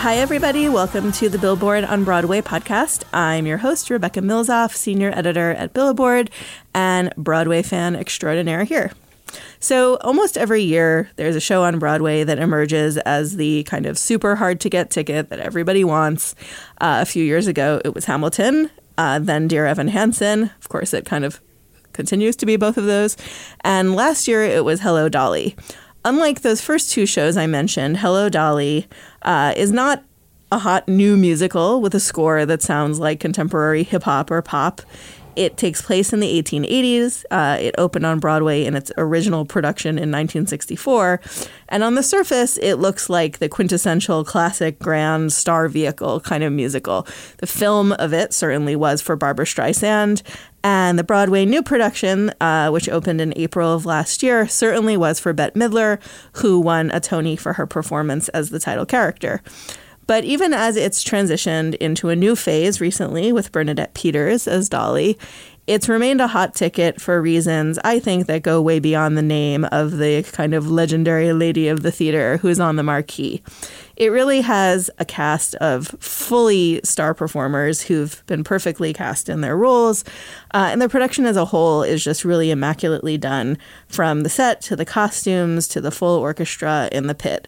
Hi, everybody. Welcome to the Billboard on Broadway podcast. I'm your host, Rebecca Milzoff, senior editor at Billboard and Broadway fan extraordinaire here. So, almost every year, there's a show on Broadway that emerges as the kind of super hard to get ticket that everybody wants. Uh, a few years ago, it was Hamilton, uh, then Dear Evan Hansen. Of course, it kind of continues to be both of those. And last year, it was Hello Dolly. Unlike those first two shows I mentioned, Hello Dolly uh, is not a hot new musical with a score that sounds like contemporary hip hop or pop. It takes place in the 1880s. Uh, it opened on Broadway in its original production in 1964. And on the surface, it looks like the quintessential classic grand star vehicle kind of musical. The film of it certainly was for Barbra Streisand. And the Broadway new production, uh, which opened in April of last year, certainly was for Bette Midler, who won a Tony for her performance as the title character. But even as it's transitioned into a new phase recently with Bernadette Peters as Dolly, it's remained a hot ticket for reasons I think that go way beyond the name of the kind of legendary lady of the theater who's on the marquee. It really has a cast of fully star performers who've been perfectly cast in their roles. Uh, and the production as a whole is just really immaculately done from the set to the costumes to the full orchestra in the pit.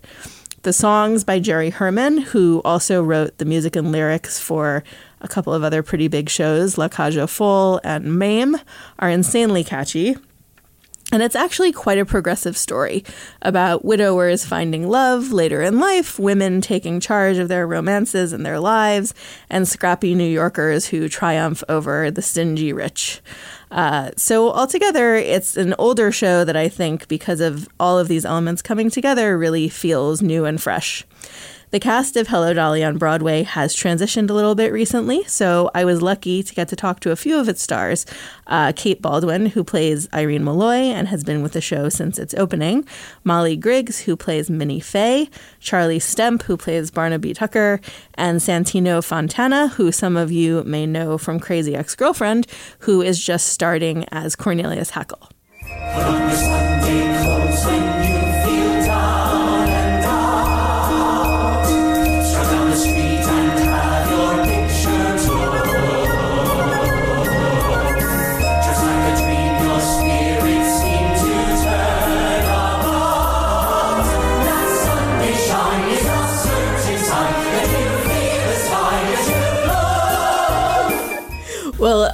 The songs by Jerry Herman, who also wrote the music and lyrics for a couple of other pretty big shows, La Cage aux Folles and Mame, are insanely catchy. And it's actually quite a progressive story about widowers finding love later in life, women taking charge of their romances and their lives, and scrappy New Yorkers who triumph over the stingy rich. Uh, so, altogether, it's an older show that I think, because of all of these elements coming together, really feels new and fresh. The cast of Hello Dolly on Broadway has transitioned a little bit recently, so I was lucky to get to talk to a few of its stars. Uh, Kate Baldwin, who plays Irene Molloy and has been with the show since its opening, Molly Griggs, who plays Minnie Fay, Charlie Stemp, who plays Barnaby Tucker, and Santino Fontana, who some of you may know from Crazy Ex Girlfriend, who is just starting as Cornelius Hackl.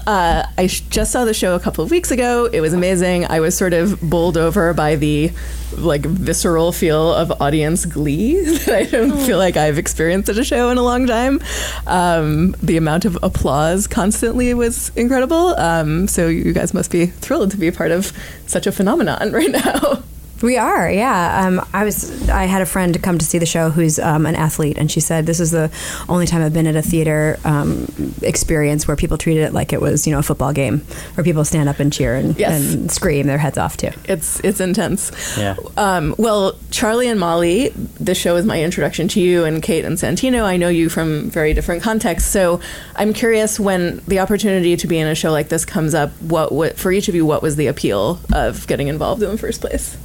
Uh, I just saw the show a couple of weeks ago. It was amazing. I was sort of bowled over by the like visceral feel of audience glee that I don't feel like I've experienced at a show in a long time. Um, the amount of applause constantly was incredible. Um, so you guys must be thrilled to be a part of such a phenomenon right now. We are, yeah. Um, I was. I had a friend come to see the show who's um, an athlete, and she said this is the only time I've been at a theater um, experience where people treated it like it was, you know, a football game, where people stand up and cheer and, Yes. and scream their heads off too. It's it's intense. Yeah. Um, well, Charlie and Molly, this show is my introduction to you, and Kate and Santino. I know you from very different contexts, so I'm curious when the opportunity to be in a show like this comes up. What, what for each of you? What was the appeal of getting involved in the first place?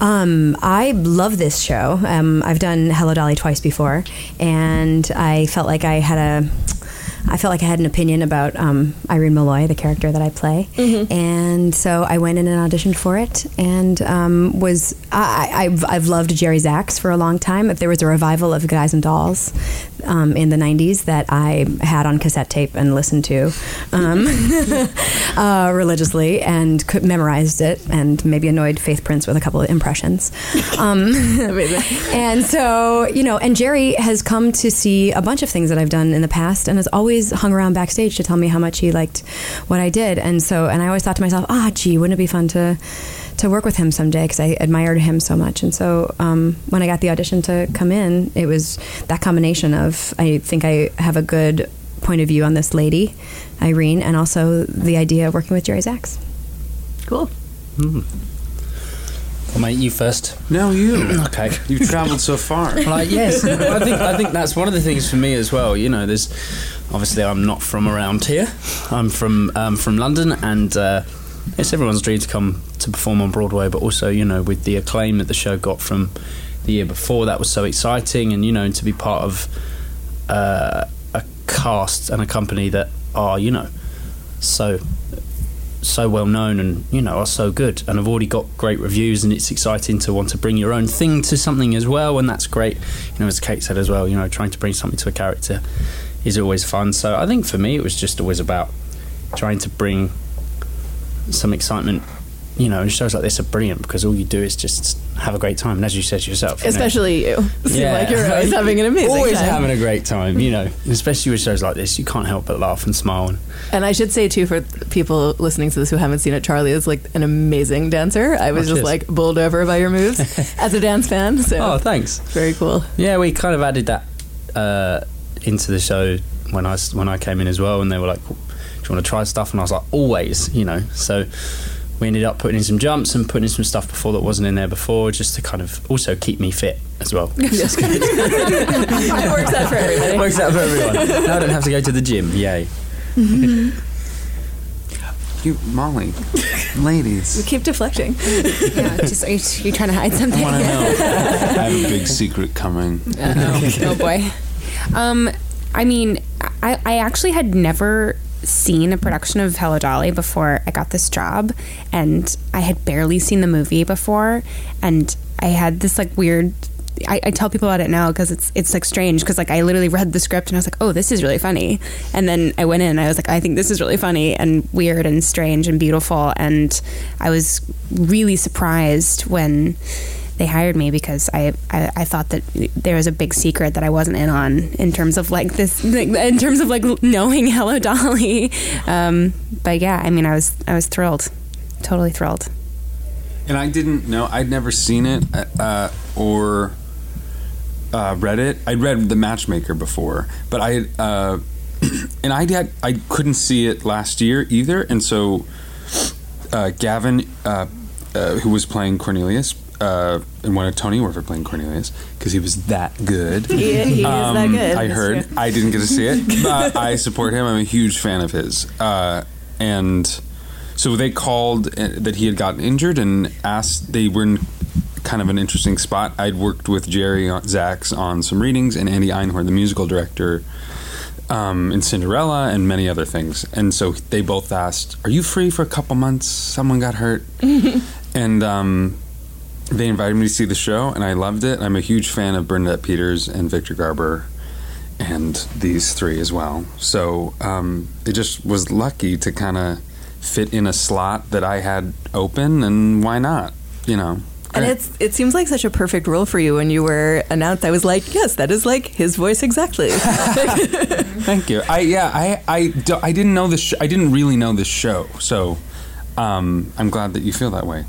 Um, I love this show. Um, I've done Hello Dolly twice before, and I felt like I had a. I felt like I had an opinion about um, Irene Molloy, the character that I play, and so I went in and auditioned for it, and um, was I, I've, I've loved Jerry Zaks for a long time. If there was a revival of Guys and Dolls um, in the '90s that I had on cassette tape and listened to um, uh, religiously and could, memorized it, and maybe annoyed Faith Prince with a couple of impressions. Um, and so, you know, and Jerry has come to see a bunch of things that I've done in the past and has always hung around backstage to tell me how much he liked what I did. And so, and I always thought to myself, ah, gee, wouldn't it be fun to to work with him someday because I admired him so much. And so um, when I got the audition to come in, it was that combination of I think I have a good point of view on this lady, Irene, and also the idea of working with Jerry Zaks. Cool. Well, mate, you first. No, you. Okay. You've traveled so far. Like yes, I think I think that's one of the things for me as well. You know, there's obviously I'm not from around here. I'm from um, from London, and uh, it's everyone's dream to come to perform on Broadway. But also, you know, with the acclaim that the show got from the year before, that was so exciting, and you know, to be part of uh, a cast and a company that are you know so so well known and you know are so good and have already got great reviews and it's exciting to want to bring your own thing to something as well and that's great you know as Kate said as well you know trying to bring something to a character is always fun so I think for me it was just always about trying to bring some excitement you know and shows like this are brilliant because all you do is just have a great time and as you said to yourself you know, Especially you. Seem Yeah. like you're always having an amazing always time. having a great time you know especially with shows like this you can't help but laugh and smile and And I should say too, for people listening to this who haven't seen it, Charlie is like an amazing dancer. I was Oh, just like bowled over by your moves as a dance fan. So oh thanks very cool. Yeah, we kind of added that uh, into the show when I when I came in as well, and they were like, "Do you want to try stuff?" And I was like, "Always," you know. So we ended up putting in some jumps and putting in some stuff before that wasn't in there before, just to kind of also keep me fit as well. it works out for everybody. Works out for everyone. Now I don't have to go to the gym. Yay! You, Molly, ladies. You keep deflecting. Yeah, just are you, you trying to hide something? I want to know. I have a big secret coming. oh, oh boy. Um, I mean, I, I actually had never seen a production of Hello Dolly before I got this job, and I had barely seen the movie before, and I had this like weird. I, I tell people about it now because it's it's like strange because like I literally read the script and I was like, oh, this is really funny, and then I went in and I was like, I think this is really funny and weird and strange and beautiful, and I was really surprised when they hired me because I, I, I thought that there was a big secret that I wasn't in on in terms of like this in terms of like knowing Hello Dolly. Um, but yeah, I mean, I was I was thrilled, totally thrilled. And I didn't know. I'd never seen it uh, or uh, read it. I'd read The Matchmaker before, but I uh, and I had, I couldn't see it last year either. And so uh, Gavin, uh, uh, who was playing Cornelius, uh, and wanted Tony Award for playing Cornelius because he was that good. He, he is that Um, good. I heard. I didn't get to see it, but I support him. I'm a huge fan of his. Uh, and so they called uh, that he had gotten injured and asked. They were in kind of an interesting spot. I'd worked with Jerry Zaks on some readings and Andy Einhorn, the musical director, um, in Cinderella and many other things. And so they both asked, "Are you free for a couple months? Someone got hurt." and um, they invited me to see the show, and I loved it. I'm a huge fan of Bernadette Peters and Victor Garber, and these three as well. So um, it just was lucky to kind of fit in a slot that I had open, and why not? You know. And it's it seems like such a perfect role for you when you were announced. I was like, yes, that is like his voice exactly. Thank you. I yeah. I I, do, I didn't know this. Sh- I didn't really know this show, so um, I'm glad that you feel that way,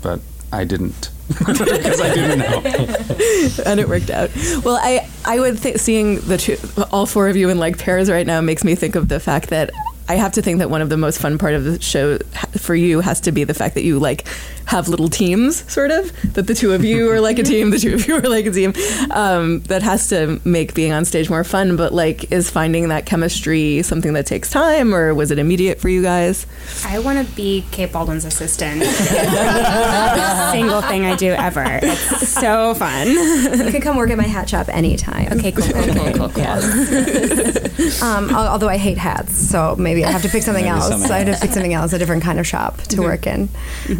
but I didn't because I didn't know. and it worked out. Well, I I would think seeing the two, all four of you in like pairs right now makes me think of the fact that I have to think that one of the most fun part of the show for you has to be the fact that you like have little teams, sort of. That the two of you are like a team, the two of you are like a team. Um, that has to make being on stage more fun. But like, is finding that chemistry something that takes time, or was it immediate for you guys? I want to be Kate Baldwin's assistant. Single thing I do ever. It's so fun. You can come work at my hat shop anytime. Okay, cool, cool, cool, cool, cool. Um, although I hate hats, so maybe I have to pick something else. something I have to pick something else, a different kind of shop to work in.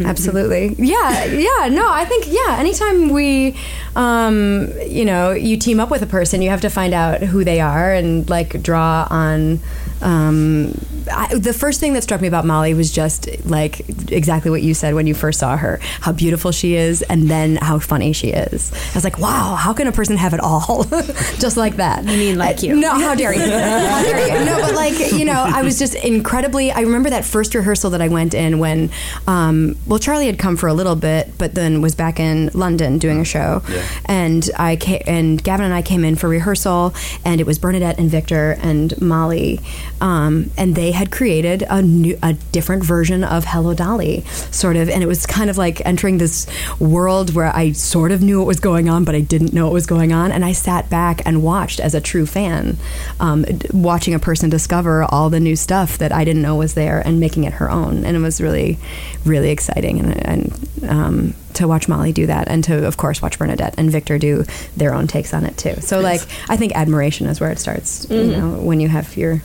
Absolutely. Yeah, yeah. No, I think yeah. Anytime we, um, you know, you team up with a person, you have to find out who they are and like draw on. Um, I, the first thing that struck me about Molly was just like exactly what you said when you first saw her, how beautiful she is, and then how funny she is. I was like, wow, how can a person have it all, just like that? You mean, like you. No, how dare you? How dare you? No, but like you know, I was just incredibly. I remember that first rehearsal that I went in when, um, well, Charlie had come for a little bit, but then was back in London doing a show, and I came, and Gavin and I came in for rehearsal, and it was Bernadette and Victor and Molly, um, and they had created a new, a different version of Hello Dolly, sort of, and it was kind of like entering this world where I sort of knew what was going on, but I didn't know what was going on, and I sat back and watched as a true fan, um, watching a person discover all the new stuff that I didn't know was there and making it her own, and it was really, really exciting, and, and um, to watch Molly do that, and to of course watch Bernadette and Victor do their own takes on it too. So like, I think admiration is where it starts, you know, when you have your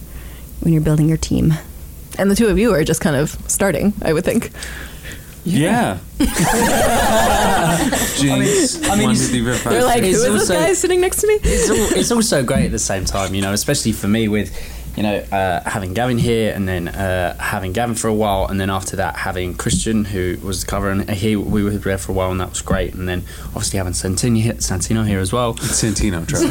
when you're building your team. And the two of you are just kind of starting, I would think. Yeah. Jinx. I mean, one, it's- two, three, four, five, They're like, who six. is It's this also- guy sitting next to me? it's, all, it's also great at the same time, you know, especially for me with, you know, uh, having Gavin here and then uh, having Gavin for a while, and then after that having Christian, who was covering. He we were there for a while, and that was great. And then obviously having Santino here, Santino here as well, Santino, Trevor.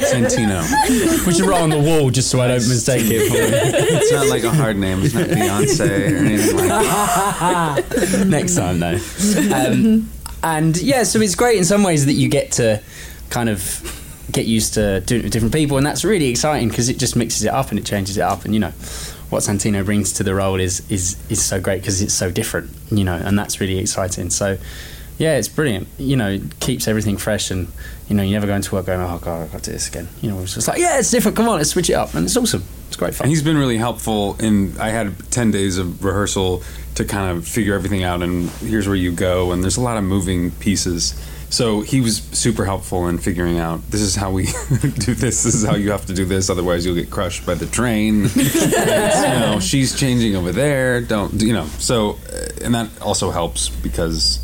Santino. we should write on the wall just so I don't mistake it. For It's not like a hard name. It's not Beyonce or anything like that. next time though. Um, and yeah, so it's great in some ways that you get to kind of get used to doing it with different people, and that's really exciting because it just mixes it up and it changes it up. And you know, what Santino brings to the role is is is so great because it's so different. You know, and that's really exciting. So. Yeah, it's brilliant. You know, it keeps everything fresh, and you know, you never go into work going, "Oh God, I've got to do this again." You know, it's just like, "Yeah, it's different. Come on, let's switch it up," and it's awesome. It's great fun. And he's been really helpful. In I had ten days of rehearsal to kind of figure everything out, and here's where you go. And there's a lot of moving pieces. So he was super helpful in figuring out this is how we do this. This is how you have to do this. Otherwise, you'll get crushed by the train. you know, she's changing over there. Don't you know? So, and that also helps because.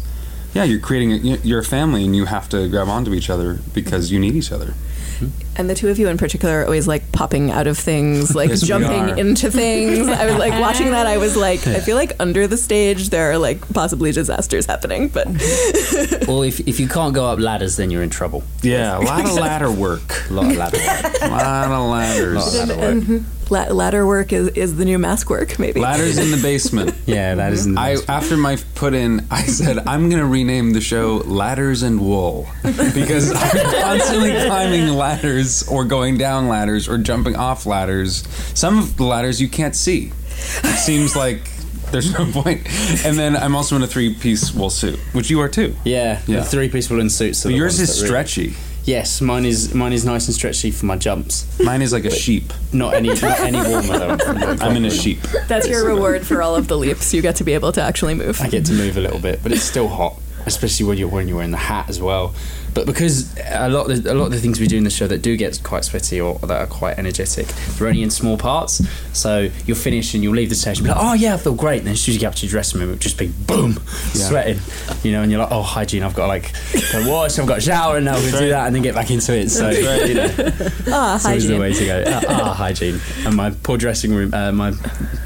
Yeah, you're creating. A, you're a family, and you have to grab onto each other because you need each other. Hmm? And the two of you in particular are always like popping out of things, like Yes, jumping into things. I was like watching that. I was like, I feel like under the stage there are like possibly disasters happening. But Well, if if you can't go up ladders, then you're in trouble. Yeah, a lot of ladder work. A lot of ladder work. A lot of ladders. A lot of ladder work. La- ladder work is, is the new mask work, maybe. Ladders in the basement. Yeah, that isn't. I after my put in, I said I'm gonna rename the show Ladders and Wool because I'm constantly climbing ladders or going down ladders or jumping off ladders. Some of the ladders you can't see. It seems like there's no point. And then I'm also in a three piece wool suit, which you are too. yeah, Yeah. the three piece in suits. are But yours is that really- stretchy. Yes, mine is mine is nice and stretchy for my jumps. Mine is like a sheep. Not any not any warmer though. I'm in a sheep. That's your reward for all of the leaps. You get to be able to actually move. I get to move a little bit, but it's still hot, especially when you're when you're wearing the hat as well. But because a lot of the, a lot of the things we do in the show that do get quite sweaty or that are quite energetic, they're only in small parts. So you'll finish and you'll leave the stage and be like, oh yeah, I feel great. And then as soon as you get up to your dressing room, it'll just be boom, sweating. You know, and you're like, oh hygiene, I've got to like go wash, I've got to shower, and now I'm going to do that, and then get back into it. So you know, Ah, it's always the way to go. Ah, ah, hygiene. And my poor dressing room, uh, my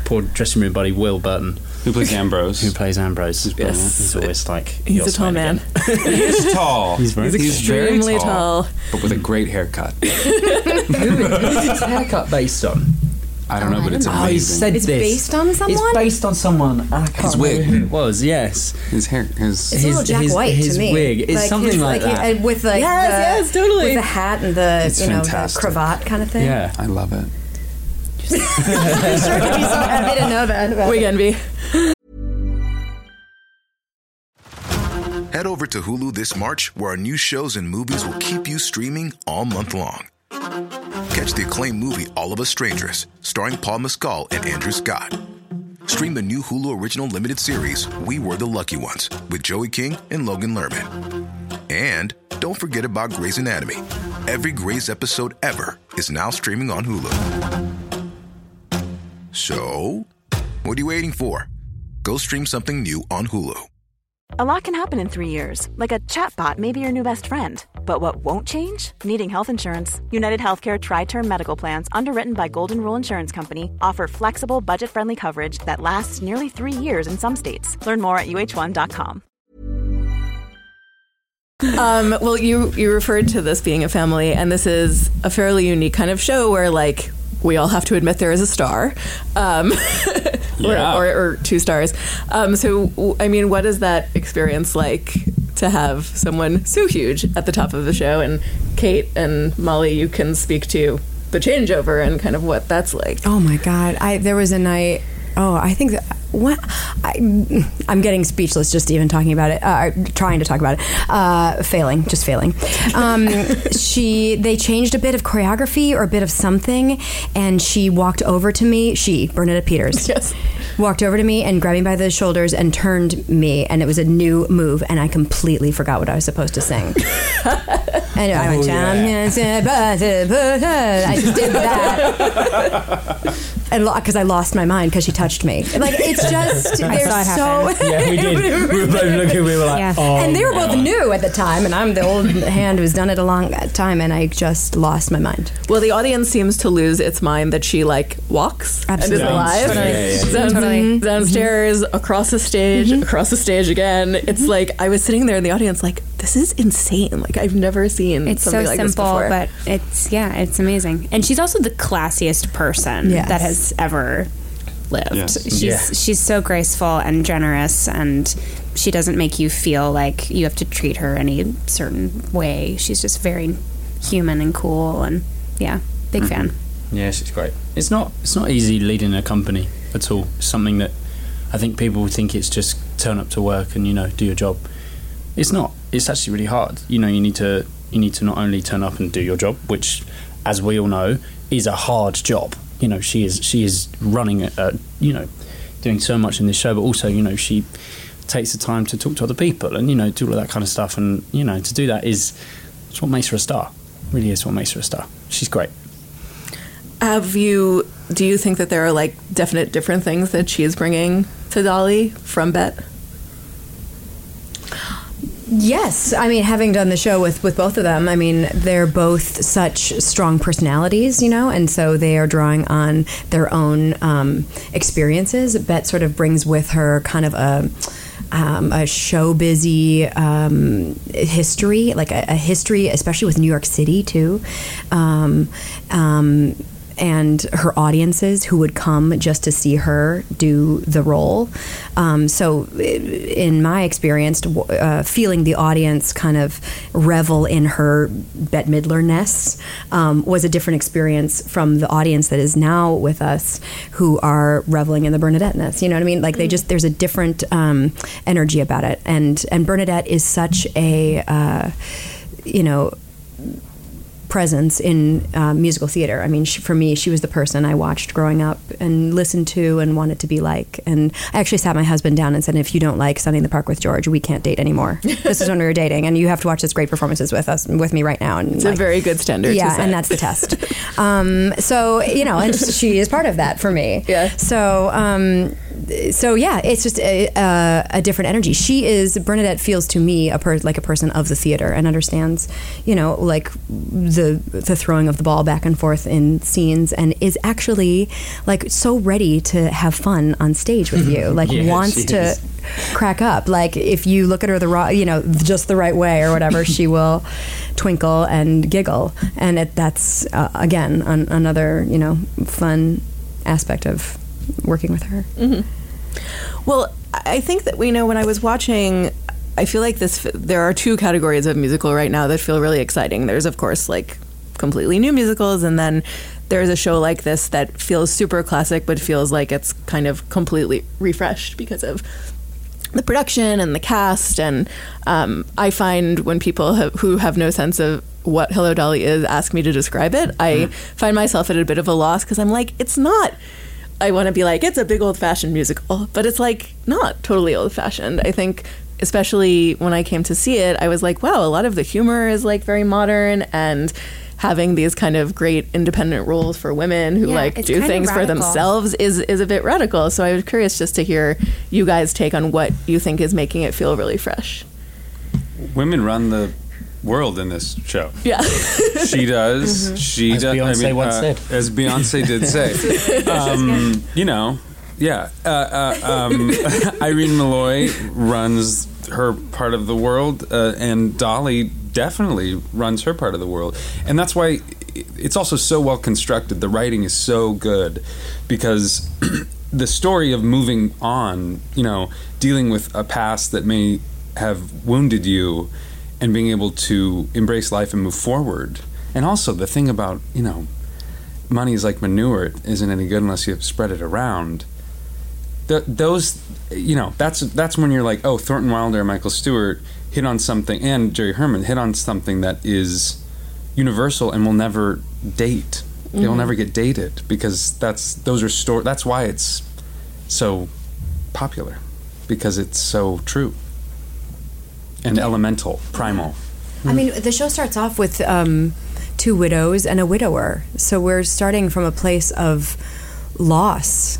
poor dressing room buddy Will Burton, Who plays Ambrose? who plays Ambrose. Yes. He's always like He's a tall man. He's tall. He's very- He's very extremely tall. but with a great haircut. Who's his haircut based on? I don't know, but it's Oh, he amazing. said It's this. based on someone? It's based on someone. and I can't His remember wig. who it was. Yes, his hair, his It's His- Jack his- White his to me. wig. It's something his- like that. uh, with like Yes, the, yes, totally. with the hat and the It's you know the cravat kind of thing. yeah. I love it. I'm sure he'd be so happy to know that. About Wig envy. Head over to Hulu this March, where our new shows and movies will keep you streaming all month long. Catch the acclaimed movie All of Us Strangers, starring Paul Mescal and Andrew Scott. Stream the new Hulu original limited series We Were the Lucky Ones with Joey King and Logan Lerman. And don't forget about Grey's Anatomy. Every Grey's episode ever is now streaming on Hulu. So, what are you waiting for? Go stream something new on Hulu. A lot can happen in three years, like a chatbot may be your new best friend. But what won't change? Needing health insurance. United Healthcare Tri Term Medical Plans, underwritten by Golden Rule Insurance Company, offer flexible, budget friendly coverage that lasts nearly three years in some states. Learn more at uh1.com. Um, well, you you referred to this being a family, and this is a fairly unique kind of show where, like, we all have to admit there is a star, um, Yeah. or, or, or two stars. Um, so, I mean, what is that experience like to have someone so huge at the top of the show? And Kate and Molly, you can speak to the changeover and kind of what that's like. Oh my god! I there was a night. Oh, I think that what I, I'm getting speechless just even talking about it. Uh, trying to talk about it, uh, failing, just failing. Um, she they changed a bit of choreography or a bit of something, and she walked over to me. She Bernadette Peters. Yes. Walked over to me and grabbed me by the shoulders and turned me, and it was a new move, and I completely forgot what I was supposed to sing. and I went, champions, I just did that. And because I lost my mind because she touched me. Like it's just I they're saw it so. Yeah, we did. we were both looking. We were like, oh, Yeah. oh. and they were both no. new at the time, and I'm the old hand who's done it a long time, and I just lost my mind. Well, the audience seems to lose its mind that she like walks Absolutely. and is alive. Totally. Yeah, yeah, yeah. Down- Totally. Downstairs, mm-hmm. across the stage, mm-hmm. across the stage again. It's mm-hmm. like I was sitting there in the audience, like this is insane. Like I've never seen It's something so like this simple, before. but it's yeah, it's amazing. And she's also the classiest person Yes. that has ever lived. Yes. She's Yeah. she's so graceful and generous and she doesn't make you feel like you have to treat her any certain way. She's just very human and cool and yeah, big mm-hmm. fan. Yeah, she's great. It's not it's not easy leading a company at all. It's something that I think people think it's just turn up to work and you know do your job. It's not. It's actually really hard. You know, you need to you need to not only turn up and do your job, which, as we all know, is a hard job. You know, she is she is running a, a you know doing so much in this show, but also you know she takes the time to talk to other people and you know do all of that kind of stuff. And you know to do that is it's what makes her a star. Really is what makes her a star. She's great. Have you? Do you think that there are like definite different things that she is bringing to Dolly from Bette? Yes, I mean, having done the show with with both of them, I mean, they're both such strong personalities, you know, and so they are drawing on their own um, experiences. Bette sort of brings with her kind of a. Um, a show busy um, history, like a, a history, especially with New York City too, um, um, and her audiences who would come just to see her do the role. Um, so, in my experience, uh, feeling the audience kind of revel in her Bette Midler-ness um, was a different experience from the audience that is now with us, who are reveling in the Bernadette-ness. You know what I mean? Like they just there's a different um, energy about it, and and Bernadette is such a uh, you know presence in uh, musical theater. I mean, she, for me, she was the person I watched growing up and listened to and wanted to be like. And I actually sat my husband down and said, "If you don't like Sunday in the Park with George, we can't date anymore. this is when we were dating, and you have to watch this great performances with us with me right now." And It's like, a very good standard. to yeah, and that's the test. um, so you know, and she is part of that for me. Yeah. So um, so yeah, it's just a, a, a different energy. She is Bernadette feels to me a per, like a person of the theater and understands, you know, like the the throwing of the ball back and forth in scenes, and is actually like so ready to have fun on stage with you. Like Yeah, wants to is. crack up. Like if you look at her the raw, you know, just the right way or whatever, she will twinkle and giggle, and it, that's uh, again an, another you know fun aspect of working with her. Well, I think that we know when I was watching. I feel like this. There are two categories of musical right now that feel really exciting. There's, of course, like completely new musicals, and then there's a show like this that feels super classic, but feels like it's kind of completely refreshed because of the production and the cast. And um, I find when people have, who have no sense of what Hello Dolly is ask me to describe it, I find myself at a bit of a loss because I'm like, it's not. I want to be like, it's a big old fashioned musical, but it's like not totally old fashioned. I think, especially when I came to see it, I was like, wow, a lot of the humor is like very modern and having these kind of great independent roles for women who Yeah, like do things for themselves is is a bit radical. So I was curious just to hear you guys take on what you think is making it feel really fresh. Women run the world in this show. Yeah. She does. Mm-hmm. She As does. Beyonce once said. As Beyonce did say. um, you know, yeah. Uh, uh, um, Irene Molloy runs her part of the world, uh, and Dolly definitely runs her part of the world, and that's why it's also so well constructed. The writing is so good because the story of moving on, you know, dealing with a past that may have wounded you and being able to embrace life and move forward. And also the thing about, you know, money is like manure, it isn't any good unless you have spread it around. Th- those, you know, that's that's when you're like, oh, Thornton Wilder and Michael Stewart hit on something, and Jerry Herman hit on something that is universal and will never date. They will mm-hmm. never get dated because that's those are store. That's why it's so popular because it's so true and elemental, primal. I mean, the show starts off with um, two widows and a widower. So we're starting from a place of loss,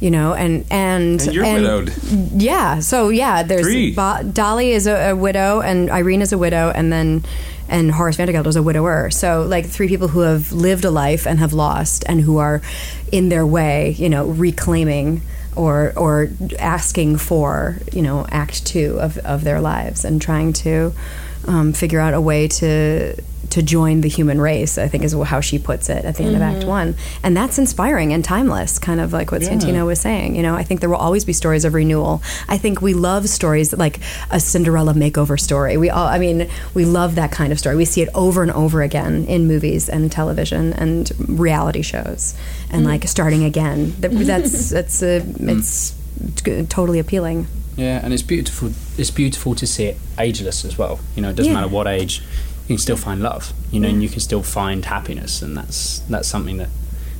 you know, and and And you're widowed. Yeah. So yeah, there's Dolly is a, a widow, and Irene is a widow, and then and Horace Vandergelder is a widower. So like three people who have lived a life and have lost, and who are in their way, you know, reclaiming. Or, or asking for you know act two of, of their lives and trying to um, figure out a way to to join the human race. I think is how she puts it at the end of Act One, and that's inspiring and timeless. Kind of like what Santino was saying. You know, I think there will always be stories of renewal. I think we love stories like a Cinderella makeover story. We all, I mean, we love that kind of story. We see it over and over again in movies and television and reality shows, and like starting again. That- That's that's uh, it's totally appealing. Yeah, and it's beautiful. It's beautiful to see it ageless as well. You know, it doesn't Yeah. matter what age, you can still find love. You know, and you can still find happiness, and that's that's something that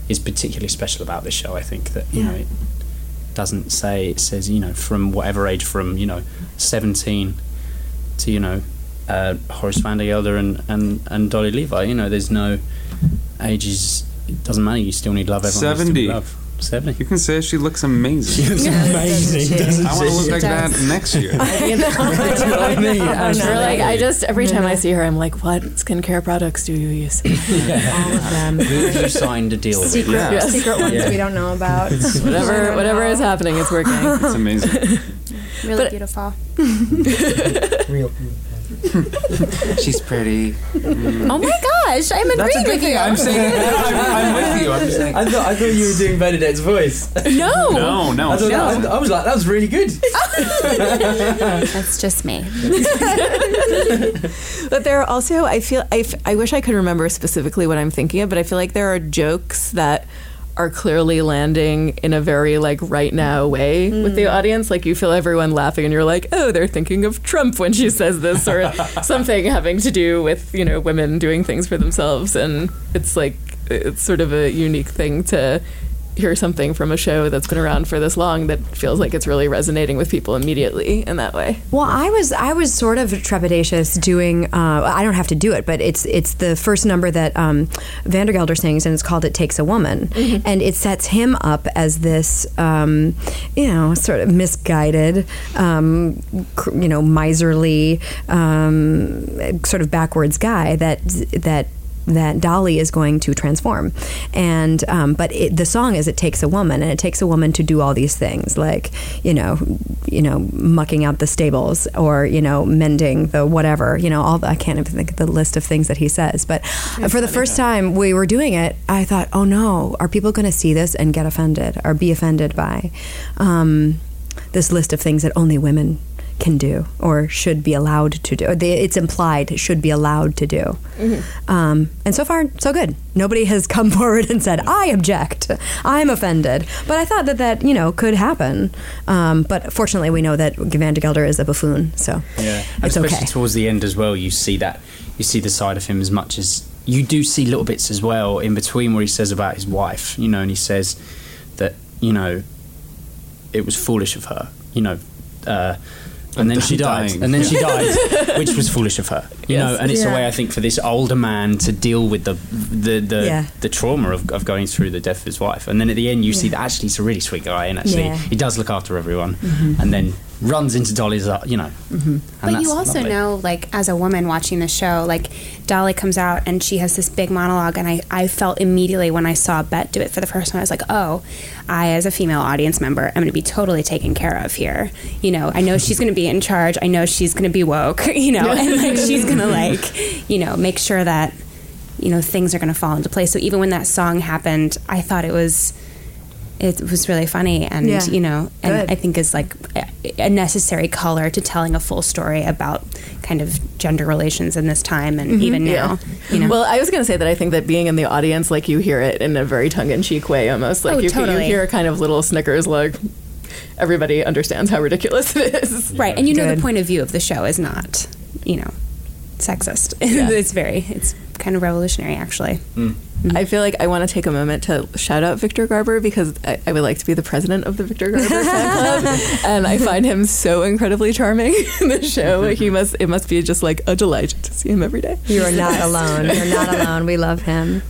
is particularly special about this show. I think that you know it doesn't say it says you know from whatever age, from you know seventeen to you know uh, Horace Vandergelder and, and and Dolly Levi. You know, there's no ages. It doesn't matter. You still need love. Everyone needs to be 70. You can say she looks amazing. amazing. doesn't I want to she? look like that does. next year. That's what I mean. Or like I just every time I see her, I'm like, what skincare products do you use? All of them. Who have you signed a deal with? Secret, Yes. secret ones Yeah. we don't know about. whatever whatever is happening, it's working. It's amazing. Really But- beautiful. Real She's pretty. Mm. Oh my gosh, I'm agreeing That's a good with thing. you. I'm saying I'm, I'm with you. I'm saying. I thought I thought you were doing Bernadette's voice. no, No, no. I, thought no. that, I, I was like, that was really good. that's just me. But there are also, I feel, I, f- I wish I could remember specifically what I'm thinking of, but I feel like there are jokes that are clearly landing in a very like right now way with the mm. audience. Like you feel everyone laughing and you're like, oh, they're thinking of Trump when she says this or something having to do with, you know, women doing things for themselves. And it's like, it's sort of a unique thing to hear something from a show that's been around for this long that feels like it's really resonating with people immediately in that way. Well, I was I was sort of trepidatious doing. Uh, I don't have to do it, but it's it's the first number that um, Vandergelder sings, and it's called "It Takes a Woman," and it sets him up as this, um, you know, sort of misguided, um, cr- you know, miserly, um, sort of backwards guy that that that Dolly is going to transform, and um, but it, the song is "It Takes a Woman," and it takes a woman to do all these things, like you know, you know, mucking out the stables or you know, mending the whatever, you know, all the, I can't even think of the list of things that he says. But for the first time we were doing it, I thought, oh no, are people going to see this and get offended or be offended by um, this list of things that only women can do or should be allowed to do. They, it's implied should be allowed to do. Um, and so far, so good. Nobody has come forward and said, I object. I'm offended. But I thought that that, you know, could happen. Um, but fortunately, we know that Vandergelder is a buffoon. So Yeah, and it's especially okay. towards the end as well. You see that you see the side of him as much as you do see little bits as well in between where he says about his wife, you know, and he says that you know it was foolish of her, you know. Uh, and then she died. Dying. And then she died, which was foolish of her, you know. And it's a way I think for this older man to deal with the the the, Yeah. the trauma of, of going through the death of his wife. And then at the end, you see that actually he's a really sweet guy, and actually Yeah. Mm-hmm. he does look after everyone. And then runs into Dolly's, uh, you know. And But you also lovely. know, like, as a woman watching the show, like, Dolly comes out and she has this big monologue, and I, I felt immediately when I saw Bette do it for the first time, I was like, oh, I, as a female audience member, am going to be totally taken care of here. You know, I know she's going to be in charge. I know she's going to be woke, you know, and, like, she's going to, like, you know, make sure that, you know, things are going to fall into place. So even when that song happened, I thought it was. It was really funny, and Yeah. you know, and Good. I think is like a- a necessary color to telling a full story about kind of gender relations in this time and mm-hmm. even now. You know, Well, I was going to say that I think that being in the audience, like you hear it in a very tongue in cheek way almost. Like Oh, you, you totally. hear kind of little snickers like everybody understands how ridiculous it is. right, and you know Good. the point of view of the show is not, you know, sexist. it's very, it's kind of revolutionary, actually. Hmm. I feel like I want to take a moment to shout out Victor Garber because I, I would like to be the president of the Victor Garber fan club, and I find him so incredibly charming in the show. He must it must be just like a delight to see him every day. You are not alone. You're not alone. We love him.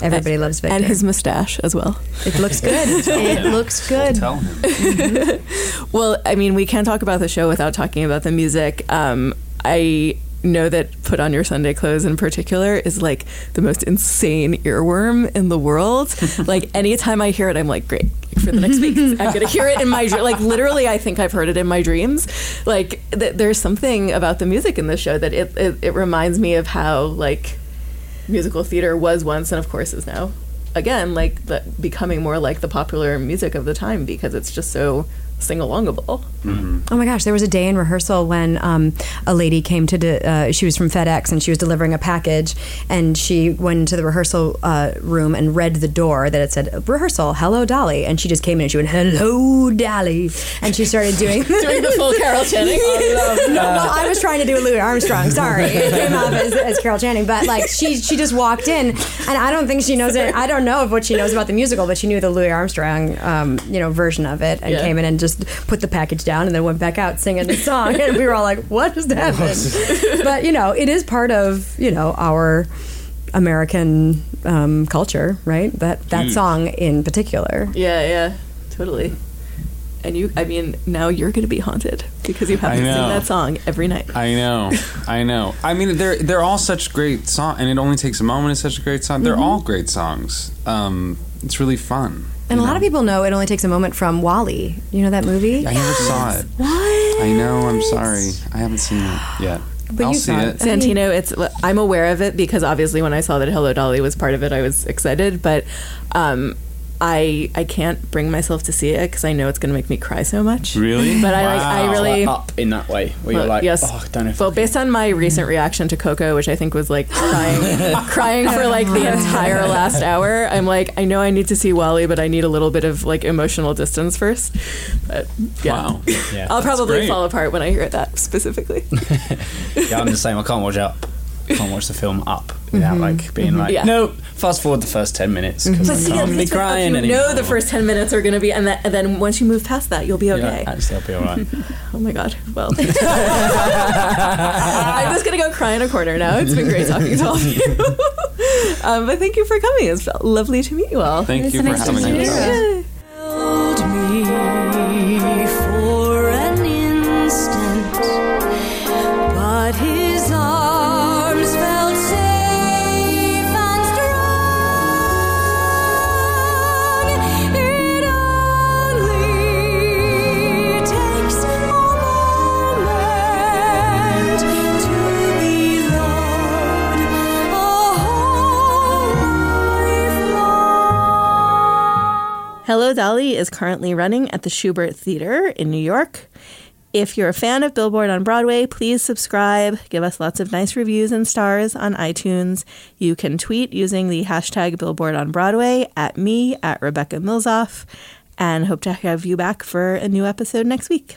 Everybody loves Victor. and his mustache as well. it looks good. it looks good. Tell him. Well, I mean, we can't talk about the show without talking about the music. Um, I know that Put On Your Sunday Clothes in particular is like the most insane earworm in the world. like, anytime I hear it, I'm like, great. For the next week, I'm to hear it in my like. Literally, I think I've heard it in my dreams. Like, th- there's something about the music in this show that it, it it reminds me of how like musical theater was once, and of course is now. Again, like the, becoming more like the popular music of the time because it's just so sing alongable. Oh my gosh, there was a day in rehearsal when um, a lady came to, de- uh, she was from FedEx and she was delivering a package and she went into the rehearsal uh, room and read the door that it said, rehearsal, hello Dolly. And she just came in and she went, hello Dolly. And she started doing, Doing the full Carol Channing. no, well, I was trying to do a Louis Armstrong. Sorry, it came off as, as Carol Channing, but like she she just walked in, and I don't think she knows it. I don't know of what she knows about the musical, but she knew the Louis Armstrong, um, you know, version of it, and Yeah. came in and just put the package down, and then went back out singing the song, and we were all like, "What just happened?" but you know, it is part of you know our. American um, culture, right? That that song in particular. Yeah, yeah, totally. And you, I mean, now you're going to be haunted because you have I to sing that song every night. I know, I know. I mean, they're they're all such great songs, and it only takes a moment. Is such a great song. They're all great songs. Um, it's really fun. And a you lot of people know it only takes a moment from WALL-E. You know that movie? I never saw it. What? I know. I'm sorry. I haven't seen it yet. But I'll you see saw it. it. Santino, it's I'm aware of it because obviously when I saw that Hello Dolly was part of it, I was excited. But um, I I can't bring myself to see it because I know it's going to make me cry so much. Really? But I like I really up in that way where Well, you're like, yes. oh, don't know. Well, based on my recent mm. reaction to Coco, which I think was like crying, crying for like the entire last hour, I'm like, I know I need to see WALL-E, but I need a little bit of like emotional distance first. But yeah, Wow. yeah, I'll probably great. fall apart when I hear that specifically. yeah, I'm the same. I can't watch Up. I can't watch the film Up without like being like, Yeah. no. Fast forward the first ten minutes because I can't be crying you anymore. know the first ten minutes are going to be, and, that, and then once you move past that, you'll be Yeah, okay. actually, I'll be all right. Oh my god. Well, I'm just gonna go cry in a corner now. It's been great talking to all of you. um, but thank you for coming. It's lovely to meet you all. Thank you for nice to having meet Hello Dolly is currently running at the Shubert Theater in New York. If you're a fan of Billboard on Broadway, please subscribe. Give us lots of nice reviews and stars on iTunes. You can tweet using the hashtag Billboard on Broadway at me, at Rebecca Milzoff, and hope to have you back for a new episode next week.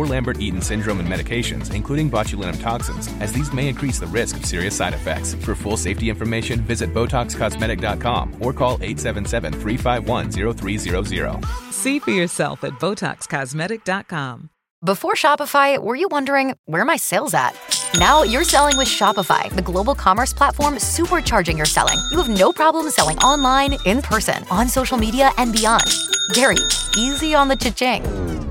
Lambert Eaton syndrome and medications, including botulinum toxins, as these may increase the risk of serious side effects. For full safety information, visit BotoxCosmetic.com or call 877 351 0300. See for yourself at BotoxCosmetic.com. Before Shopify, were you wondering where are my sales at? Now you're selling with Shopify, the global commerce platform supercharging your selling. You have no problem selling online, in person, on social media, and beyond. Gary, easy on the cha-ching.